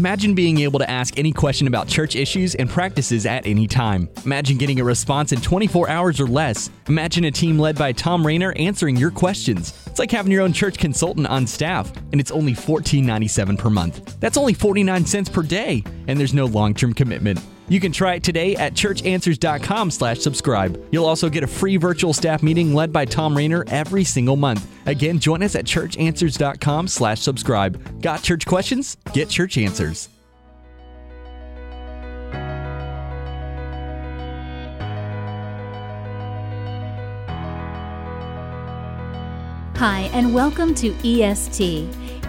Imagine being able to ask any question about church issues and practices at any time. Imagine getting a response in 24 hours or less. Imagine a team led by Tom Rainer answering your questions. It's like having your own church consultant on staff, and it's only $14.97 per month. That's only 49 cents per day, and there's no long-term commitment. You can try it today at churchanswers.com slash subscribe. You'll also get a free virtual staff meeting led by Tom Rainer every single month. Again, join us at churchanswers.com slash subscribe. Got church questions? Get church answers. Hi, and welcome to EST.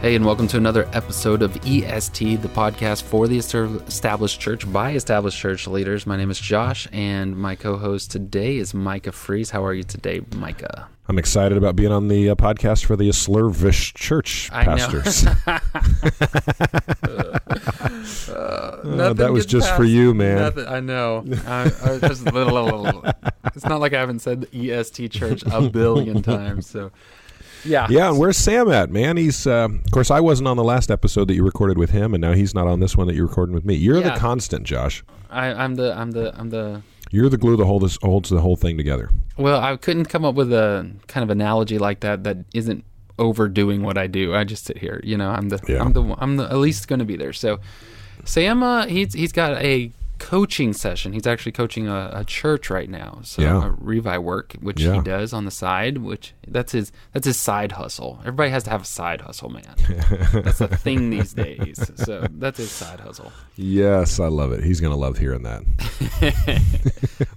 Hey, and welcome to another episode of EST, the podcast for the established church by established church leaders. My name is Josh, and my co host today is Micah Fries. How are you today, Micah? I'm excited about being on the uh, podcast for the Slurvish church pastors. uh, uh, that was just past, for you, man. Nothing, I know. I, I just, it's not like I haven't said the EST church a billion times. So yeah. Yeah, and where's Sam at, man? He's, uh, of course, I wasn't on the last episode that you recorded with him, and now he's not on this one that you're recording with me. You're yeah. the constant, Josh. I, am the, I'm the, I'm the. You're the glue that holds holds the whole thing together. Well, I couldn't come up with a kind of analogy like that that isn't overdoing what I do. I just sit here, you know. I'm the, yeah. I'm the, I'm the at least going to be there. So, Sam, uh, he's he's got a coaching session. He's actually coaching a, a church right now. So yeah. a Revi work, which yeah. he does on the side, which that's his that's his side hustle. Everybody has to have a side hustle, man. that's a thing these days. So that's his side hustle. Yes, I love it. He's gonna love hearing that.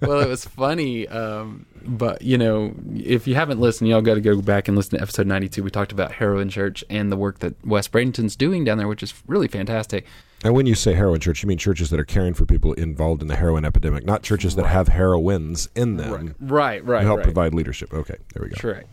well, it was funny. Um, but you know, if you haven't listened, y'all got to go back and listen to episode 92. We talked about Heroin Church and the work that Wes Bradenton's doing down there, which is really fantastic. And when you say heroin church, you mean churches that are caring for people involved in the heroin epidemic, not churches that have heroines in them. Right, right, right. help right. provide leadership. Okay, there we go. Correct.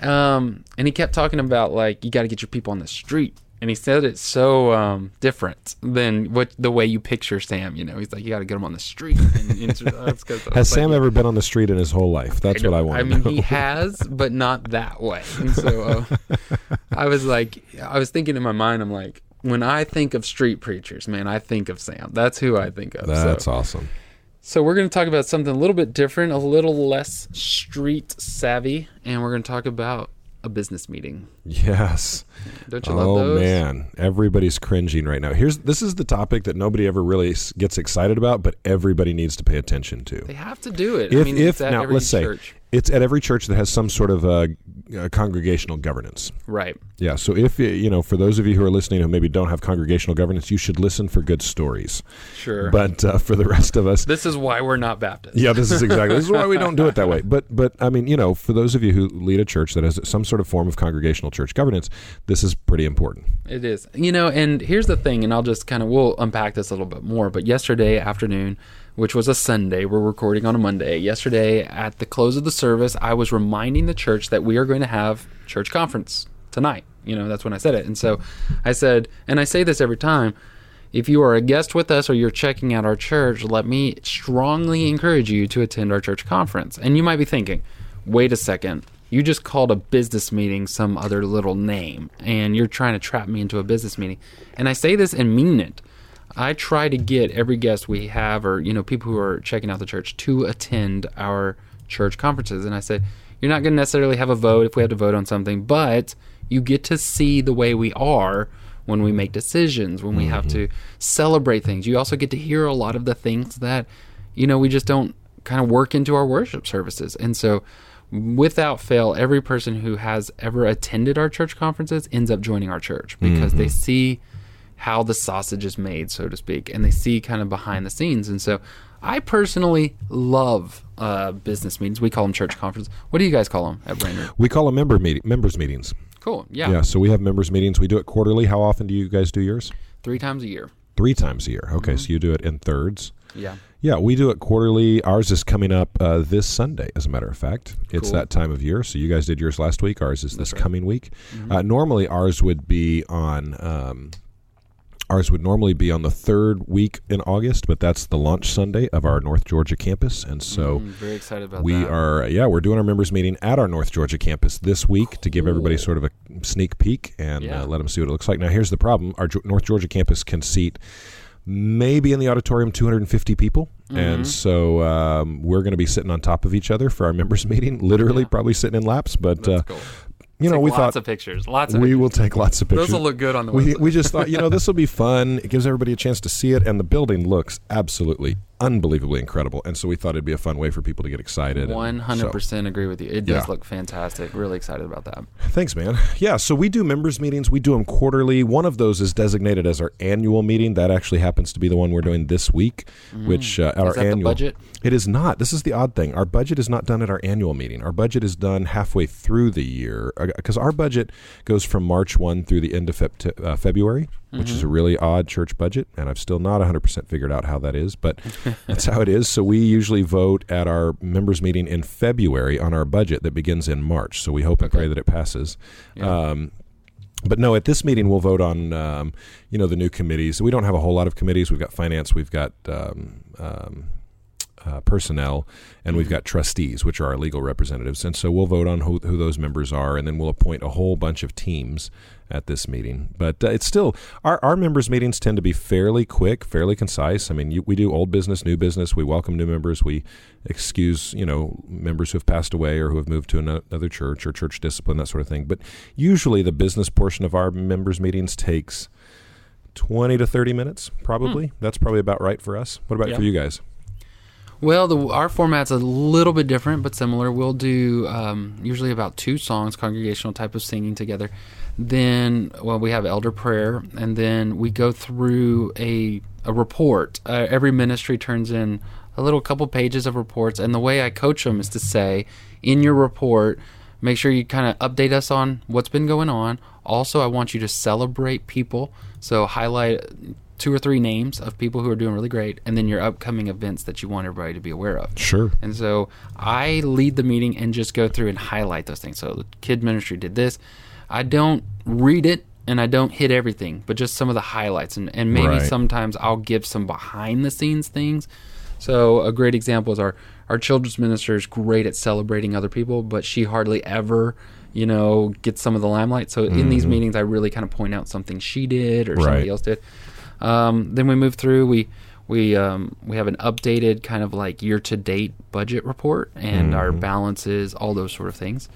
Um, and he kept talking about like you got to get your people on the street, and he said it's so um, different than what the way you picture Sam. You know, he's like you got to get him on the street. And, and Has Sam ever been on the street in his whole life? That's I what I want. I mean, know. he has, but not that way. And so uh, I was like, I was thinking in my mind, I'm like, when I think of street preachers, man, I think of Sam. That's who I think of. That's so. awesome. So we're going to talk about something a little bit different, a little less street savvy, and we're going to talk about a business meeting. Yes. Don't you love oh, those? oh, man, everybody's cringing right now. Here's this is the topic that nobody ever really gets excited about, but everybody needs to pay attention to. They have to do it. If, I mean, if now let's church. say it's at every church that has some sort of uh, uh, congregational governance. Right. Yeah. So if you know, for those of you who are listening who maybe don't have congregational governance, you should listen for good stories. Sure. But uh, for the rest of us, this is why we're not Baptist. Yeah, this is exactly this is why we don't do it that way. But but I mean, you know, for those of you who lead a church that has some sort of form of congregational church governance, this is pretty important. It is. You know, and here's the thing, and I'll just kind of we'll unpack this a little bit more. But yesterday afternoon which was a Sunday. We're recording on a Monday. Yesterday, at the close of the service, I was reminding the church that we are going to have church conference tonight. You know, that's when I said it. And so I said, and I say this every time if you are a guest with us or you're checking out our church, let me strongly encourage you to attend our church conference. And you might be thinking, wait a second. You just called a business meeting some other little name, and you're trying to trap me into a business meeting. And I say this and mean it I try to get every guest we have, or you know, people who are checking out the church, to attend our church conferences. And I said, you're not going to necessarily have a vote if we have to vote on something, but you get to see the way we are when we make decisions, when we mm-hmm. have to celebrate things. You also get to hear a lot of the things that you know we just don't kind of work into our worship services. And so without fail, every person who has ever attended our church conferences ends up joining our church because mm-hmm. they see how the sausage is made, so to speak, and they see kind of behind the scenes. And so I personally love uh, business meetings. We call them church conferences. What do you guys call them at Brainerd? We call them member meeting, members meetings. Cool. Yeah. Yeah. So we have members meetings. We do it quarterly. How often do you guys do yours? Three times a year. Three times a year. Okay. Mm-hmm. So you do it in thirds. Yeah. Yeah, we do it quarterly. Ours is coming up uh, this Sunday, as a matter of fact. It's Cool. that time of year. So you guys did yours last week. Ours is this right. coming week. Mm-hmm. Uh, normally, ours would be on. Um, ours would normally be on the third week in August, but that's the launch Sunday of our North Georgia campus, and so. Mm, very excited about We that. are, yeah, we're doing our members meeting at our North Georgia campus this week to give everybody sort of a sneak peek and Yeah. uh, let them see what it looks like. Now, here's the problem: our North Georgia campus can seat maybe in the auditorium 250 people, Mm-hmm. and so um, we're going to be sitting on top of each other for our members meeting, literally, Yeah. probably sitting in laps. But That's uh, cool. You know, Take we lots thought of pictures. Lots of we pictures. will take lots of pictures. Those will look good on the we, website. we just thought, you know, this will be fun. It gives everybody a chance to see it, and the building looks absolutely unbelievably incredible. And so we thought it'd be a fun way for people to get excited. One hundred percent agree with you. It does Yeah. look fantastic. Really excited about that. Thanks, man. Yeah, so we do members meetings. We do them quarterly. One of those is designated as our annual meeting. That actually happens to be the one we're doing this week, which uh, our Mm. Annual budget? It is not. This is the odd thing. Our budget is not done at our annual meeting. Our budget is done halfway through the year because our budget goes from March one through the end of Feb- uh, February, which is a really odd church budget, and I've still not 100% figured out how that is, but that's how it is. So we usually vote at our members meeting in February on our budget that begins in March. So we hope and pray that it passes. Yeah. Um, but no, at this meeting we'll vote on um, you know the new committees. We don't have a whole lot of committees. We've got finance, we've got um, um, uh, personnel, and we've got trustees, which are our legal representatives. And so we'll vote on who, who those members are, and then we'll appoint a whole bunch of teams at this meeting. But uh, it's still our our members meetings tend to be fairly quick, fairly concise. I mean, you, we do old business, new business. We welcome new members. We excuse you know members who have passed away or who have moved to another church or church discipline that sort of thing. But usually the business portion of our members meetings takes. 20 to 30 minutes probably that's probably about right for us what about Yeah. for you guys Well, the, our format's a little bit different, but similar. We'll do um, usually about two songs, congregational type of singing together. Then, well, we have elder prayer, and then we go through a a report. Uh, every ministry turns in a little couple pages of reports, and the way I coach them is to say, in your report, make sure you kind of update us on what's been going on. Also, I want you to celebrate people, so highlight two or three names of people who are doing really great, and then your upcoming events that you want everybody to be aware of. sure And so I lead the meeting and just go through and highlight those things. So the kid ministry did this. I don't read it and I don't hit everything, but just some of the highlights. And, and maybe Right. sometimes I'll give some behind the scenes things. So a great example is our, our children's minister is great at celebrating other people, but she hardly ever, you know, gets some of the limelight. So in these mm-hmm. meetings, I really kind of point out something she did or Right. somebody else did. Um, then we move through. We we um, we have an updated kind of like year to date budget report and our balances, all those sort of things.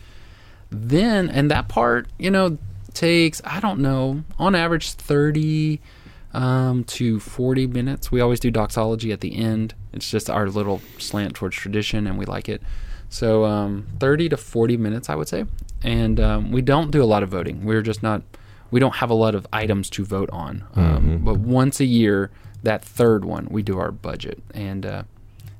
Then and that part, you know, takes I don't know on average thirty um, to forty minutes. We always do doxology at the end. It's just our little slant towards tradition, and we like it. So um, thirty to forty minutes, I would say. And um, we don't do a lot of voting. We're just not. We don't have a lot of items to vote on. Um, But once a year, that third one, we do our budget, and uh,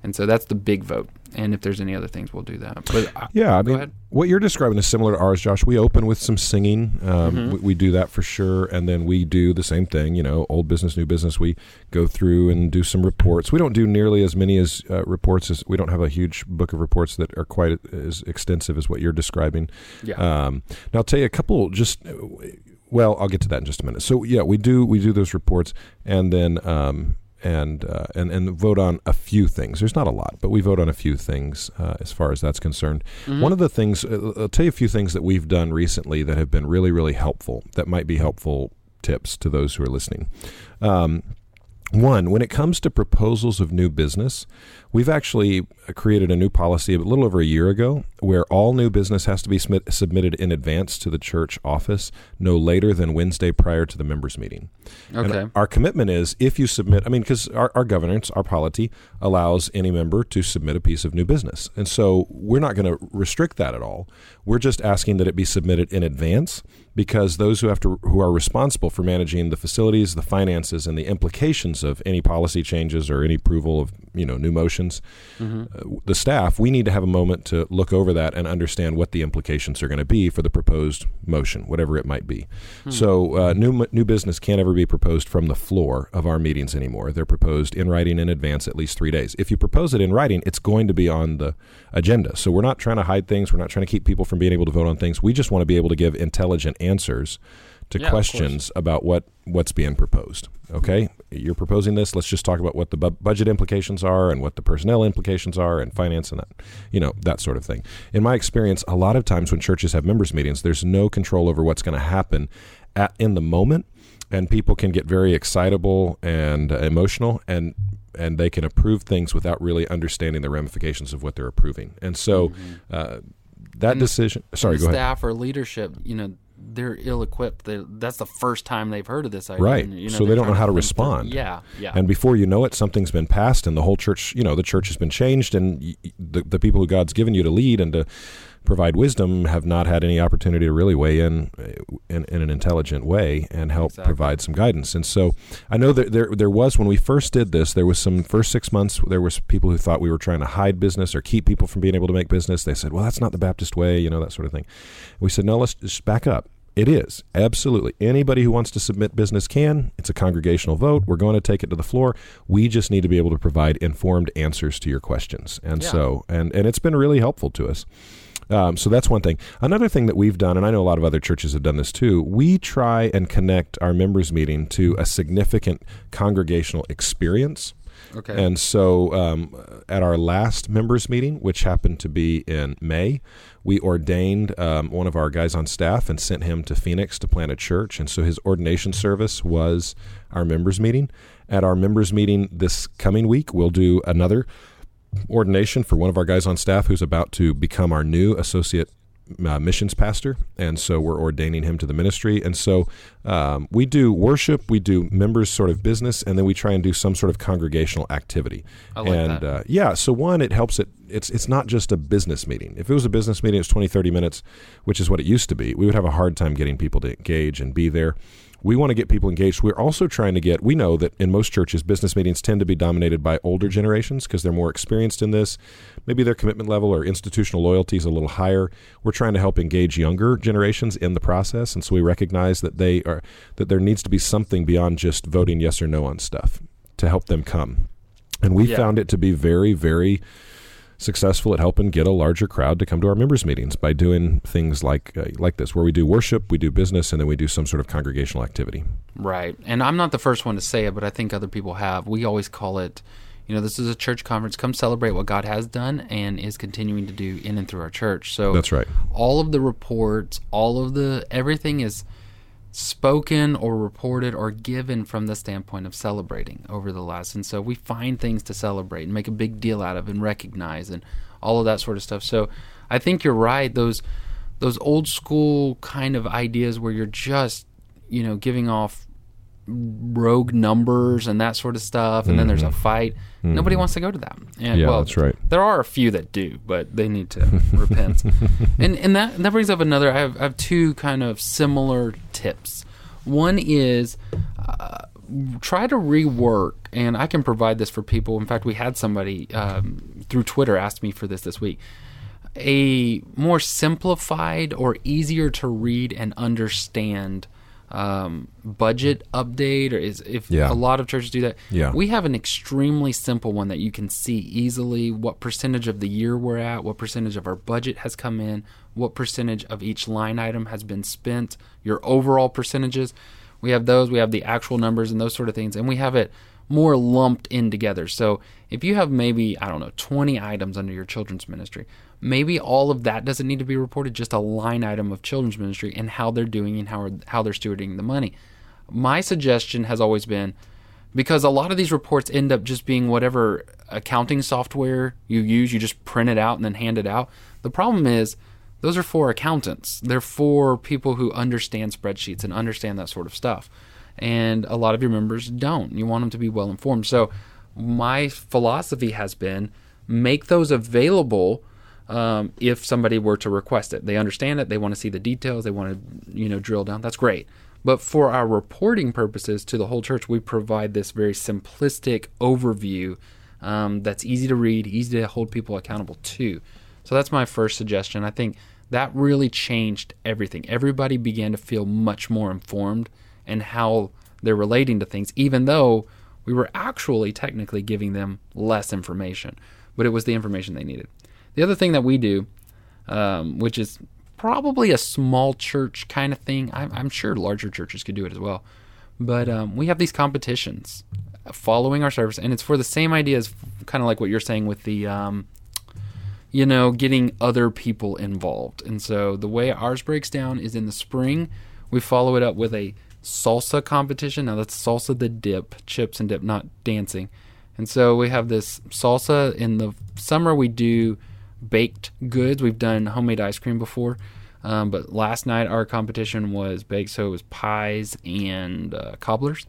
and so that's the big vote. And if there's any other things, we'll do that. But I- Yeah, I mean, ahead. what you're describing is similar to ours, Josh. We open with some singing. Um, Mm-hmm. we, we do that for sure, and then we do the same thing. You know, old business, new business. We go through and do some reports. We don't do nearly as many as uh, reports as we don't have a huge book of reports that are quite as extensive as what you're describing. Yeah. Um, now, I'll tell you a couple. Just uh, well, I'll get to that in just a minute. So yeah, we do we do those reports, and then. Um, and uh, and and vote on a few things. There's not a lot, but we vote on a few things uh, as far as that's concerned. One of the things uh, I'll tell you a few things that we've done recently that have been really really helpful. That might be helpful tips to those who are listening. Um, one, when it comes to proposals of new business, we've actually uh, created a new policy a little over a year ago where all new business has to be submit, submitted in advance to the church office no later than Wednesday prior to the members' meeting. And Okay. our commitment is if you submit, I mean, because our, our governance, our polity allows any member to submit a piece of new business. And so we're not going to restrict that at all. We're just asking that it be submitted in advance because those who have to who are responsible for managing the facilities, the finances, and the implications of any policy changes or any approval of you know new motions. Uh, the staff we need to have a moment to look over that and understand what the implications are going to be for the proposed motion, whatever it might be. So uh, new new business can't ever be proposed from the floor of our meetings anymore. They're proposed in writing in advance at least three days. If you propose it in writing, it's going to be on the agenda. So we're not trying to hide things. We're not trying to keep people from being able to vote on things. We just want to be able to give intelligent answers to Yeah, questions about what what's being proposed. Okay, you're proposing this. Let's just talk about what the bu- budget implications are and what the personnel implications are and finance and that, you know, that sort of thing. In my experience, a lot of times when churches have members meetings, there's no control over what's going to happen at in the moment, and people can get very excitable and uh, emotional and. And they can approve things without really understanding the ramifications of what they're approving. And so, uh, that And decision. Sorry, go ahead. staff or leadership, you know, they're ill-equipped. They, that's the first time they've heard of this idea. Right. and, you So they don't know how to respond. Yeah, yeah. And before you know it, something's been passed, and the whole church, you know, the church has been changed, and the, the people who God's given you to lead and to provide wisdom have not had any opportunity to really weigh in in, in an intelligent way and help Exactly. provide some guidance. And so I know that there there was when we first did this, there was some first six months there was people who thought we were trying to hide business or keep people from being able to make business. They said, "Well, that's not the Baptist way," you know, that sort of thing. We said, "No, let's just back up." It is absolutely anybody who wants to submit business can. It's a congregational vote. We're going to take it to the floor. We just need to be able to provide informed answers to your questions, and Yeah. so and and it's been really helpful to us. Um, so that's one thing. Another thing that we've done, and I know a lot of other churches have done this too, we try and connect our members' meeting to a significant congregational experience. okay. And so um, at our last members' meeting, which happened to be in May, we ordained um, one of our guys on staff and sent him to Phoenix to plant a church. And so his ordination service was our members' meeting. At our members' meeting this coming week, we'll do another ordination for one of our guys on staff who's about to become our new associate uh, missions pastor, and so we're ordaining him to the ministry. And so um, we do worship, we do members sort of business, and then we try and do some sort of congregational activity. I like and that. Uh, yeah, so one, it helps it. It's it's not just a business meeting. If it was a business meeting, it's 20, 30 minutes, which is what it used to be. We would have a hard time getting people to engage and be there. We want to get people engaged. We're also trying to get, we know that in most churches, business meetings tend to be dominated by older generations because they're more experienced in this. Maybe their commitment level or institutional loyalty is a little higher. We're trying to help engage younger generations in the process. And so we recognize that they are, that there needs to be something beyond just voting yes or no on stuff to help them come. And we Yeah. found it to be very, very successful at helping get a larger crowd to come to our members meetings by doing things like uh, like this where we do worship, we do business and then we do some sort of congregational activity. Right. And I'm not the first one to say it, but I think other people have. We always call it, you know, this is a church conference. Come celebrate what God has done and is continuing to do in and through our church. So That's right. all of the reports, all of the everything is spoken or reported or given from the standpoint of celebrating over the last. And so we find things to celebrate and make a big deal out of and recognize and all of that sort of stuff. So I think you're right. Those those old school kind of ideas where you're just, you know, giving off rogue numbers and that sort of stuff and then there's a fight. Nobody wants to go to that. And Mm-hmm. Yeah, well, that's right. there are a few that do, but they need to repent. And and that that brings up another. I have, I have two kind of similar tips. One is uh, try to rework, and I can provide this for people. In fact, we had somebody um, through Twitter asked me for this this week. A more simplified or easier to read and understand um, budget update, or is if Yeah. a lot of churches do that. Yeah. We have an extremely simple one that you can see easily what percentage of the year we're at, what percentage of our budget has come in, what percentage of each line item has been spent, your overall percentages. We have those, we have the actual numbers and those sort of things, and we have it more lumped in together. So if you have maybe, I don't know, 20 items under your children's ministry, maybe all of that doesn't need to be reported, just a line item of children's ministry and how they're doing and how, how they're stewarding the money. My suggestion has always been because a lot of these reports end up just being whatever accounting software you use, you just print it out and then hand it out. The problem is those are for accountants. They're for people who understand spreadsheets and understand that sort of stuff. And a lot of your members don't. You want them to be well informed. So my philosophy has been make those available um, if somebody were to request it. They understand it. They want to see the details. They want to, you know, drill down. That's great. But for our reporting purposes to the whole church, we provide this very simplistic overview um, that's easy to read, easy to hold people accountable to. So that's my first suggestion. I think that really changed everything. Everybody began to feel much more informed in how they're relating to things, even though we were actually technically giving them less information, but it was the information they needed. The other thing that we do, um, which is probably a small church kind of thing, I'm, I'm sure larger churches could do it as well, but um, we have these competitions following our service, and it's for the same idea as kind of like what you're saying with the. Um, you know, getting other people involved. And so the way ours breaks down is in the spring, we follow it up with a salsa competition. Now that's salsa the dip, chips and dip, not dancing. And so we have this salsa in the summer. We do baked goods. We've done homemade ice cream before, um, but last night our competition was baked, so it was pies and uh, cobblers.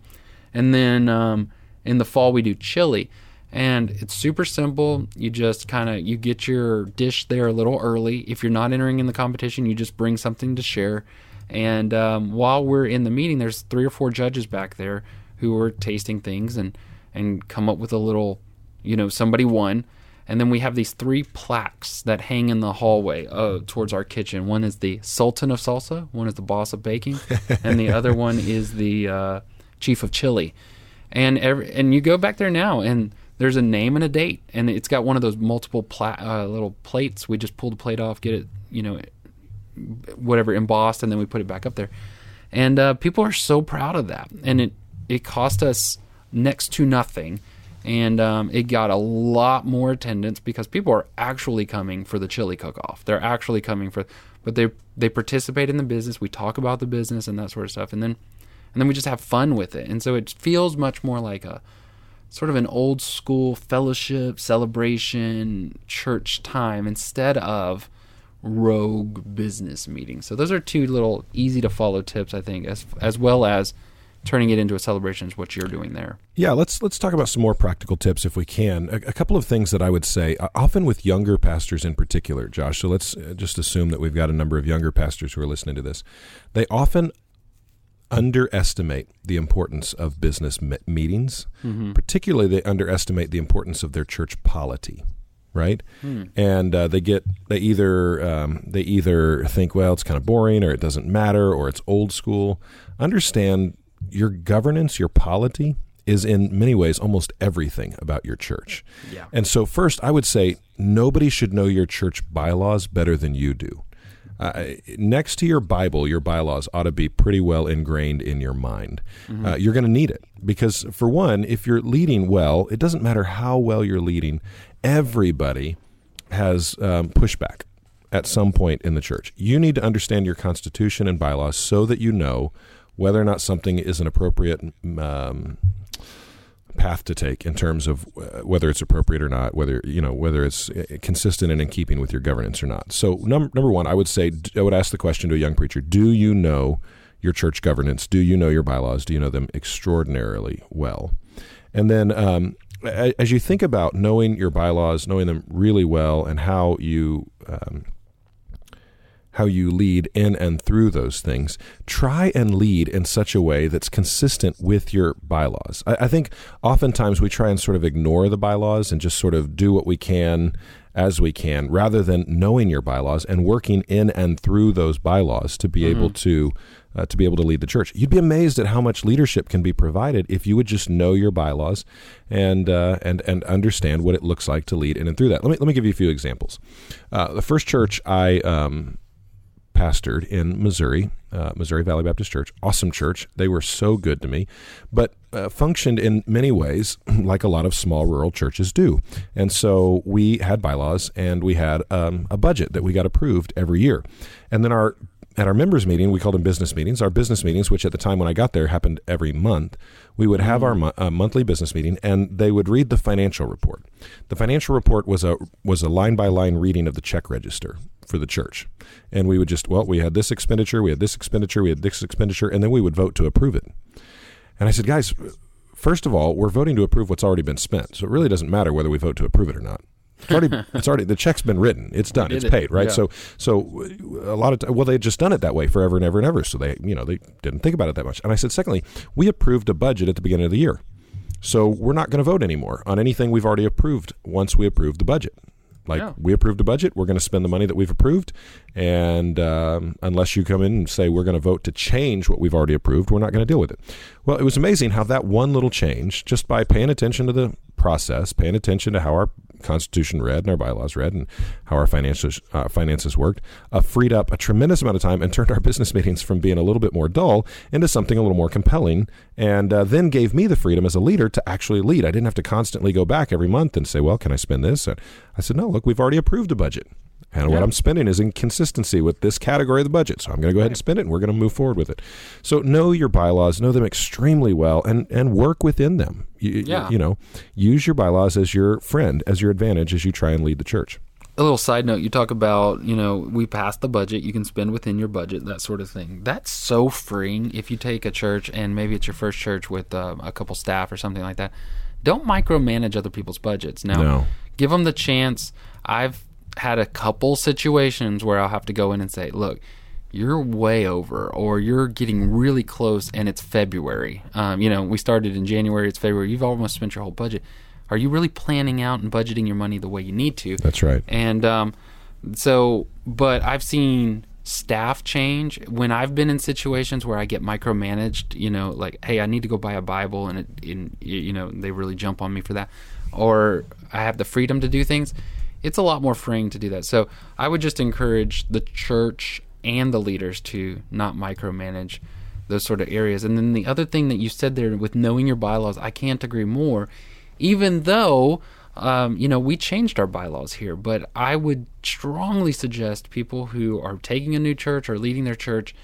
And then um, in the fall we do chili, and it's super simple. You just kind of you get your dish there a little early. If you're not entering in the competition, you just bring something to share and um, while we're in the meeting, there's three or four judges back there who are tasting things and and come up with a little, you know, somebody won. And then we have these three plaques that hang in the hallway uh, towards our kitchen. One is the Sultan of Salsa, one is the Boss of Baking, and the other one is the uh, Chief of Chili. And every, and you go back there now, and there's a name and a date, and it's got one of those multiple pla- uh, little plates. We just pull the plate off, get it, you know, whatever embossed, and then we put it back up there. And uh, people are so proud of that, and it it cost us next to nothing, and um, it got a lot more attendance because people are actually coming for the chili cook-off. They're actually coming for, but they they participate in the business. We talk about the business and that sort of stuff, and then and then we just have fun with it, and so it feels much more like a sort of an old school fellowship celebration church time instead of rogue business meeting. So those are two little easy to follow tips, I think, as as well as turning it into a celebration is what you're doing there. Yeah, let's let's talk about some more practical tips if we can. A, a couple of things that I would say, uh, often with younger pastors in particular, Josh. So let's uh, just assume that we've got a number of younger pastors who are listening to this. They often underestimate the importance of business me- meetings. Mm-hmm. Particularly, they underestimate the importance of their church polity right? Hmm. And uh, they get they either um, they either think well it's kind of boring or it doesn't matter or it's old school. Understand your governance, your polity is in many ways almost everything about your church. Yeah. And so first I would say nobody should know your church bylaws better than you do. Uh, next to your Bible, your bylaws ought to be pretty well ingrained in your mind. Mm-hmm. Uh, you're going to need it because, for one, if you're leading well, it doesn't matter how well you're leading, everybody has um, pushback at some point in the church. You need to understand your constitution and bylaws so that you know whether or not something is an appropriate um, path to take in terms of uh, whether it's appropriate or not, whether you know whether it's uh, consistent and in keeping with your governance or not. So num- number one, I would say I would ask the question to a young preacher: Do you know your church governance? Do you know your bylaws? Do you know them extraordinarily well? And then um, as you think about knowing your bylaws, knowing them really well, and how you um, how you lead in and through those things, try and lead in such a way that's consistent with your bylaws. I, I think oftentimes we try and sort of ignore the bylaws and just sort of do what we can as we can, rather than knowing your bylaws and working in and through those bylaws to be mm-hmm. able to uh, to be able to lead the church. You'd be amazed at how much leadership can be provided if you would just know your bylaws and uh, and and understand what it looks like to lead in and through that. Let me let me give you a few examples. Uh, the first church I um, pastored in Missouri, uh, Missouri Valley Baptist Church. Awesome church. They were so good to me, but uh, functioned in many ways like a lot of small rural churches do. And so we had bylaws and we had um, a budget that we got approved every year. And then our at our members meeting, we called them business meetings. Our business meetings, which at the time when I got there happened every month, we would have our mo- uh, monthly business meeting, and they would read the financial report. The financial report was a was a line by line reading of the check register for the church, and we would just well, we had this expenditure, we had this expenditure, we had this expenditure, and then we would vote to approve it. And I said, guys, first of all, we're voting to approve what's already been spent, so it really doesn't matter whether we vote to approve it or not. It's already, it's already the check's been written. It's done. It's paid, right? Yeah. So, so a lot of well, they had just done it that way forever and ever and ever. So they, you know, they didn't think about it that much. And I said, secondly, we approved a budget at the beginning of the year. So we're not going to vote anymore on anything we've already approved once we approve the budget. Like Yeah. we approved a budget, we're going to spend the money that we've approved, and um, unless you come in and say we're going to vote to change what we've already approved, we're not going to deal with it. Well, it was amazing how that one little change, just by paying attention to the process, paying attention to how our Constitution read and our bylaws read, and how our finances uh, finances worked, uh, freed up a tremendous amount of time and turned our business meetings from being a little bit more dull into something a little more compelling, and uh, then gave me the freedom as a leader to actually lead. I didn't have to constantly go back every month and say, "Well, can I spend this?" And I said, "No, look, we've already approved a budget." And what I'm spending is in consistency with this category of the budget. So I'm going to go ahead and spend it and we're going to move forward with it. So know your bylaws, know them extremely well and, and work within them. You, you- Yeah. you know, use your bylaws as your friend, as your advantage as you try and lead the church. a little side note you talk about you know we passed the budget you can spend within your budget that sort of thing that's so freeing if you take a church and maybe it's your first church with uh, a couple staff or something like that don't micromanage other people's budgets now No. give them the chance i've had a couple situations where i'll have to go in and say look you're way over or you're getting really close and it's february um, you know we started in january it's february you've almost spent your whole budget are you really planning out and budgeting your money the way you need to That's right. and um, so, but I've seen staff change when I've been in situations where I get micromanaged. You know, like, hey, I need to go buy a Bible, and it, in, you know, they really jump on me for that, or I have the freedom to do things. It's a lot more freeing to do that. So I would just encourage the church and the leaders to not micromanage those sort of areas. And then the other thing that you said there with knowing your bylaws, I can't agree more. Even though um, you know, we changed our bylaws here, but I would strongly suggest people who are taking a new church or leading their church,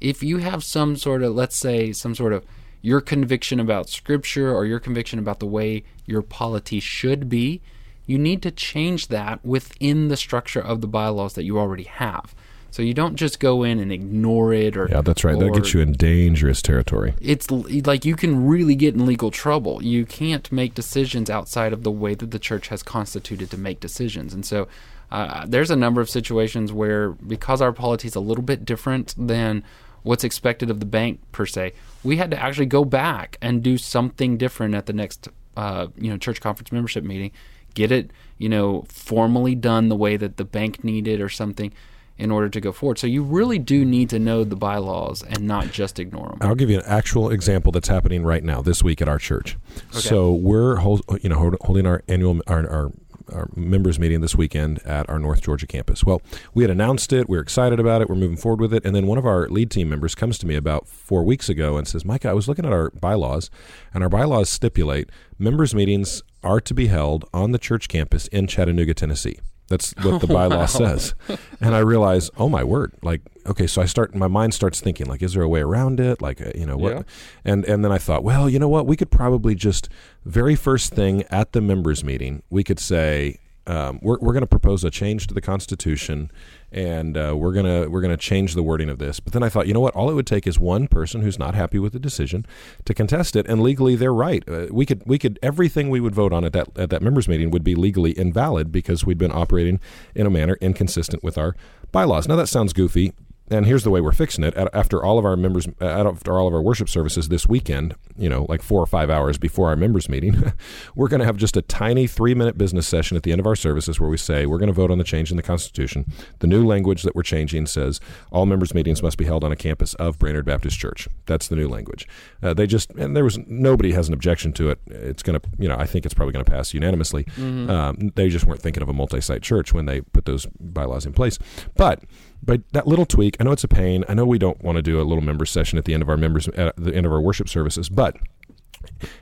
if you have some sort of, let's say, some sort of your conviction about scripture or your conviction about the way your polity should be, you need to change that within the structure of the bylaws that you already have. So you don't just go in and ignore it or Yeah, that's right. That gets you in dangerous territory. it's like you can really get in legal trouble. You can't make decisions outside of the way that the church has constituted to make decisions. And so uh, there's a number of situations where, because our polity is a little bit different than what's expected of the bank per se, we had to actually go back and do something different at the next, uh, you know, church conference membership meeting, get it, you know, formally done the way that the bank needed or something in order to go forward. So you really do need to know the bylaws and not just ignore them. I'll give you an actual example that's happening right now this week at our church. So we're hold, you know holding our annual our, our our members meeting this weekend at our North Georgia campus. Well, we had announced it, we are excited about it, we're moving forward with it, and then one of our lead team members comes to me about four weeks ago and says, "Micah, I was looking at our bylaws, and our bylaws stipulate members meetings are to be held on the church campus in Chattanooga, Tennessee." That's what the bylaw says. And I realize, oh my word, like okay, so I start my mind starts thinking like is there a way around it? Like uh, you know what? Yeah. And and then I thought, well, you know what? We could probably just very first thing at the members meeting, we could say um, we're we're going to propose a change to the Constitution, and uh, we're gonna we're gonna change the wording of this. But then I thought, you know what? All it would take is one person who's not happy with the decision to contest it, and legally they're right. Uh, we could we could everything we would vote on at that at that members meeting would be legally invalid because we'd been operating in a manner inconsistent with our bylaws. Now that sounds goofy, and here's the way we're fixing it. After all of our members, uh, after all of our worship services this weekend, you know, like four or five hours before our members meeting, we're going to have just a tiny three minute business session at the end of our services where we say we're going to vote on the change in the Constitution. The new language that we're changing says all members meetings must be held on a campus of Brainerd Baptist Church. That's the new language. Uh, they just and there was nobody has an objection to it. It's going to, you know, I think it's probably going to pass unanimously. Um, they just weren't thinking of a multi-site church when they put those bylaws in place, but but that little tweak, I know it's a pain. I know we don't want to do a little member session at the end of our members at the end of our worship services, but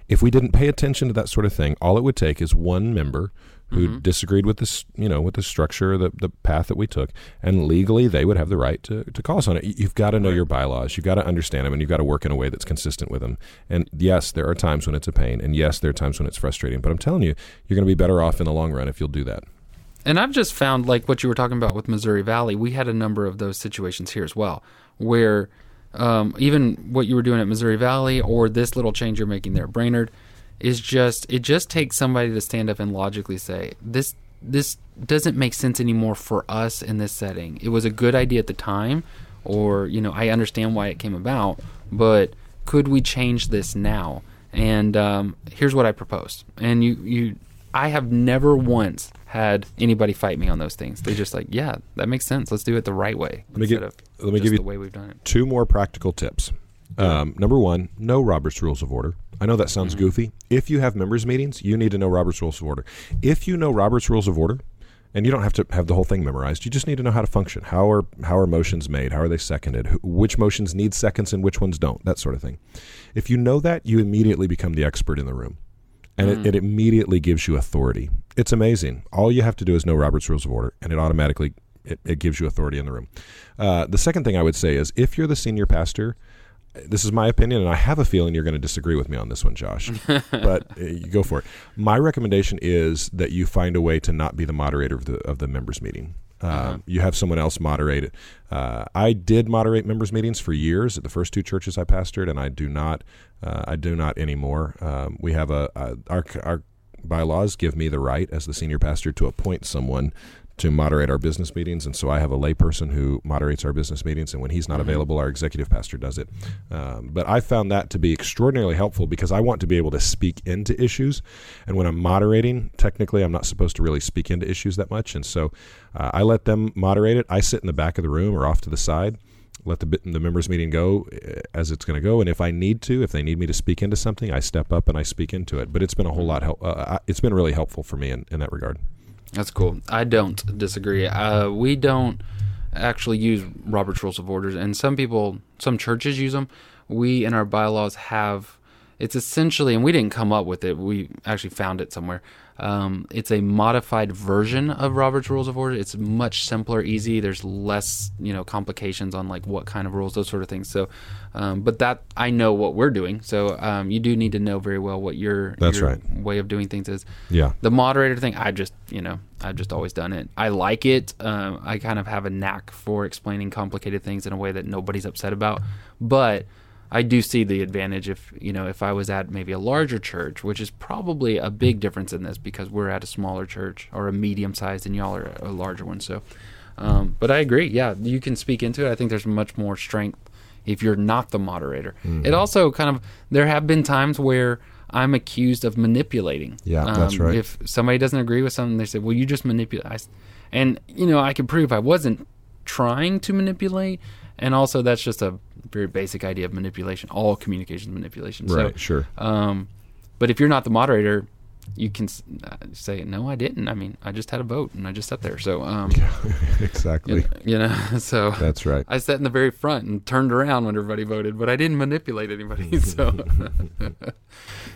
if we didn't pay attention to that sort of thing, all it would take is one member who mm-hmm. disagreed with this, you know, with the structure, the the path that we took, and legally they would have the right to, to call us on it. You- You've got to know your bylaws, you've got to understand them, and you've got to work in a way that's consistent with them. And yes, there are times when it's a pain, and yes, there are times when it's frustrating. But I'm telling you, you're going to be better off in the long run if you'll do that. And I've just found, like what you were talking about with Missouri Valley, we had a number of those situations here as well, where um, even what you were doing at Missouri Valley or this little change you're making there Brainerd is just it just takes somebody to stand up and logically say this this doesn't make sense anymore for us in this setting. It was a good idea at the time, or you know I understand why it came about, but could we change this now? And um, here's what I propose. And you, you, I have never once had anybody fight me on those things. They just like, yeah, that makes sense. Let's do it the right way. Let me give, of let me give you the way we've done it. two more practical tips. Um, number one, know Robert's Rules of Order. I know that sounds goofy. If you have members' meetings, you need to know Robert's Rules of Order. If you know Robert's Rules of Order, and you don't have to have the whole thing memorized, you just need to know how to function. How are how are motions made? How are they seconded? Which motions need seconds and which ones don't? That sort of thing. If you know that, you immediately become the expert in the room, and it, it immediately gives you authority. It's amazing. All you have to do is know Robert's Rules of Order, and it automatically it, it gives you authority in the room. Uh, the second thing I would say is if you're the senior pastor, this is my opinion, and I have a feeling you're going to disagree with me on this one, Josh. but uh, you go for it. My recommendation is that you find a way to not be the moderator of the of the members meeting. Uh, You have someone else moderate it. Uh, I did moderate members meetings for years at the first two churches I pastored, and I do not. Uh, I do not anymore. Um, we have a, a our our bylaws give me the right as the senior pastor to appoint someone to moderate our business meetings, and so I have a layperson who moderates our business meetings, and when he's not available, our executive pastor does it. Um, but I found that to be extraordinarily helpful because I want to be able to speak into issues, and when I'm moderating, technically I'm not supposed to really speak into issues that much, and so uh, I let them moderate it. I sit in the back of the room or off to the side. Let the the members meeting go uh, as it's going to go, and if I need to, if they need me to speak into something, I step up and I speak into it. But it's been a whole lot. Help, uh, it's been really helpful for me in, in that regard. That's cool. I don't disagree. Uh, we don't actually use Robert's Rules of Orders, and some people, some churches use them. We in our bylaws have. It's essentially, and we didn't come up with it. We actually found it somewhere. Um, it's a modified version of Robert's Rules of Order. It's much simpler, easy. There's less, you know, complications on like what kind of rules, those sort of things. So, um, but that I know what we're doing. So um, you do need to know very well what your That's your right. way of doing things is. Yeah. The moderator thing, I just, you know, I've just always done it. I like it. Um, I kind of have a knack for explaining complicated things in a way that nobody's upset about. But I do see the advantage if, you know, if I was at maybe a larger church, which is probably a big difference in this because we're at a smaller church or a medium sized and y'all are a larger one. So, um, but I agree. Yeah, you can speak into it. I think there's much more strength if you're not the moderator. Mm-hmm. It also kind of, there have been times where I'm accused of manipulating. Yeah, that's Um, right. If somebody doesn't agree with something, they say, "Well, you just manipulate." And you know, I can prove I wasn't trying to manipulate, and also that's just a very basic idea of manipulation. All communication manipulation. Right. So, sure. um, but if you're not the moderator, you can uh, say, "No, I didn't. I mean, I just had a vote and I just sat there." So, um, exactly. you know, so That's right. I sat in the very front and turned around when everybody voted, but I didn't manipulate anybody. So,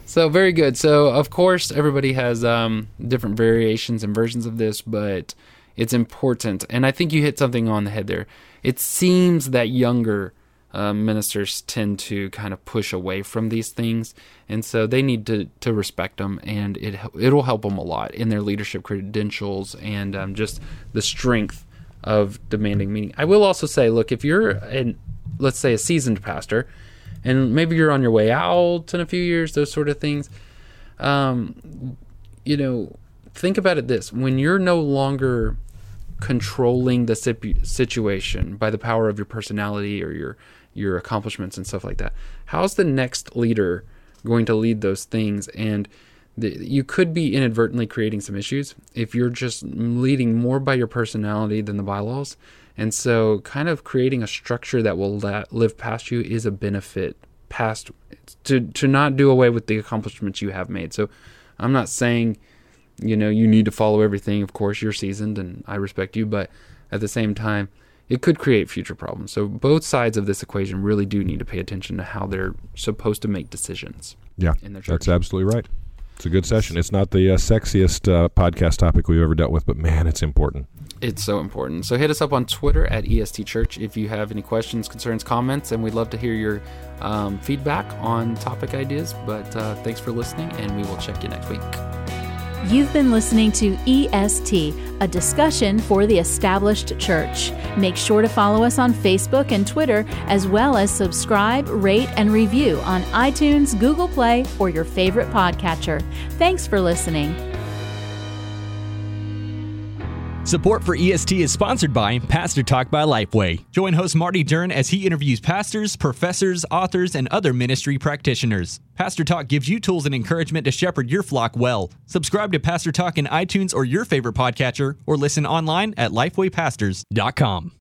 so very good. So, of course, everybody has um, different variations and versions of this, but it's important. And I think you hit something on the head there. It seems that younger uh, ministers tend to kind of push away from these things, and so they need to to respect them, and it it'll help them a lot in their leadership credentials and um, just the strength of demanding meeting. I will also say, look, if you're an let's say a seasoned pastor, and maybe you're on your way out in a few years, those sort of things, um, you know, think about it this: when you're no longer controlling the situation by the power of your personality or your your accomplishments and stuff like that, how's the next leader going to lead those things and the, you could be inadvertently creating some issues if you're just leading more by your personality than the bylaws. And so, kind of creating a structure that will live past you is a benefit past to to not do away with the accomplishments you have made. So, I'm not saying you know you need to follow everything. Of course, you're seasoned, and I respect you, but at the same time, it could create future problems. So, both sides of this equation really do need to pay attention to how they're supposed to make decisions. Yeah, in their church. that's absolutely right. It's a good session. It's not the uh, sexiest uh, podcast topic we've ever dealt with, but man, it's important. It's so important. So hit us up on Twitter at EST Church if you have any questions, concerns, comments, and we'd love to hear your um, feedback on topic ideas. But uh, thanks for listening, and we will check you next week. You've been listening to EST, a discussion for the established church. Make sure to follow us on Facebook and Twitter, as well as subscribe, rate, and review on iTunes, Google Play, or your favorite podcatcher. Thanks for listening. Support for EST is sponsored by Pastor Talk by Lifeway. Join host Marty Duren as he interviews pastors, professors, authors, and other ministry practitioners. Pastor Talk gives you tools and encouragement to shepherd your flock well. Subscribe to Pastor Talk in iTunes or your favorite podcatcher, or listen online at lifewaypastors.com.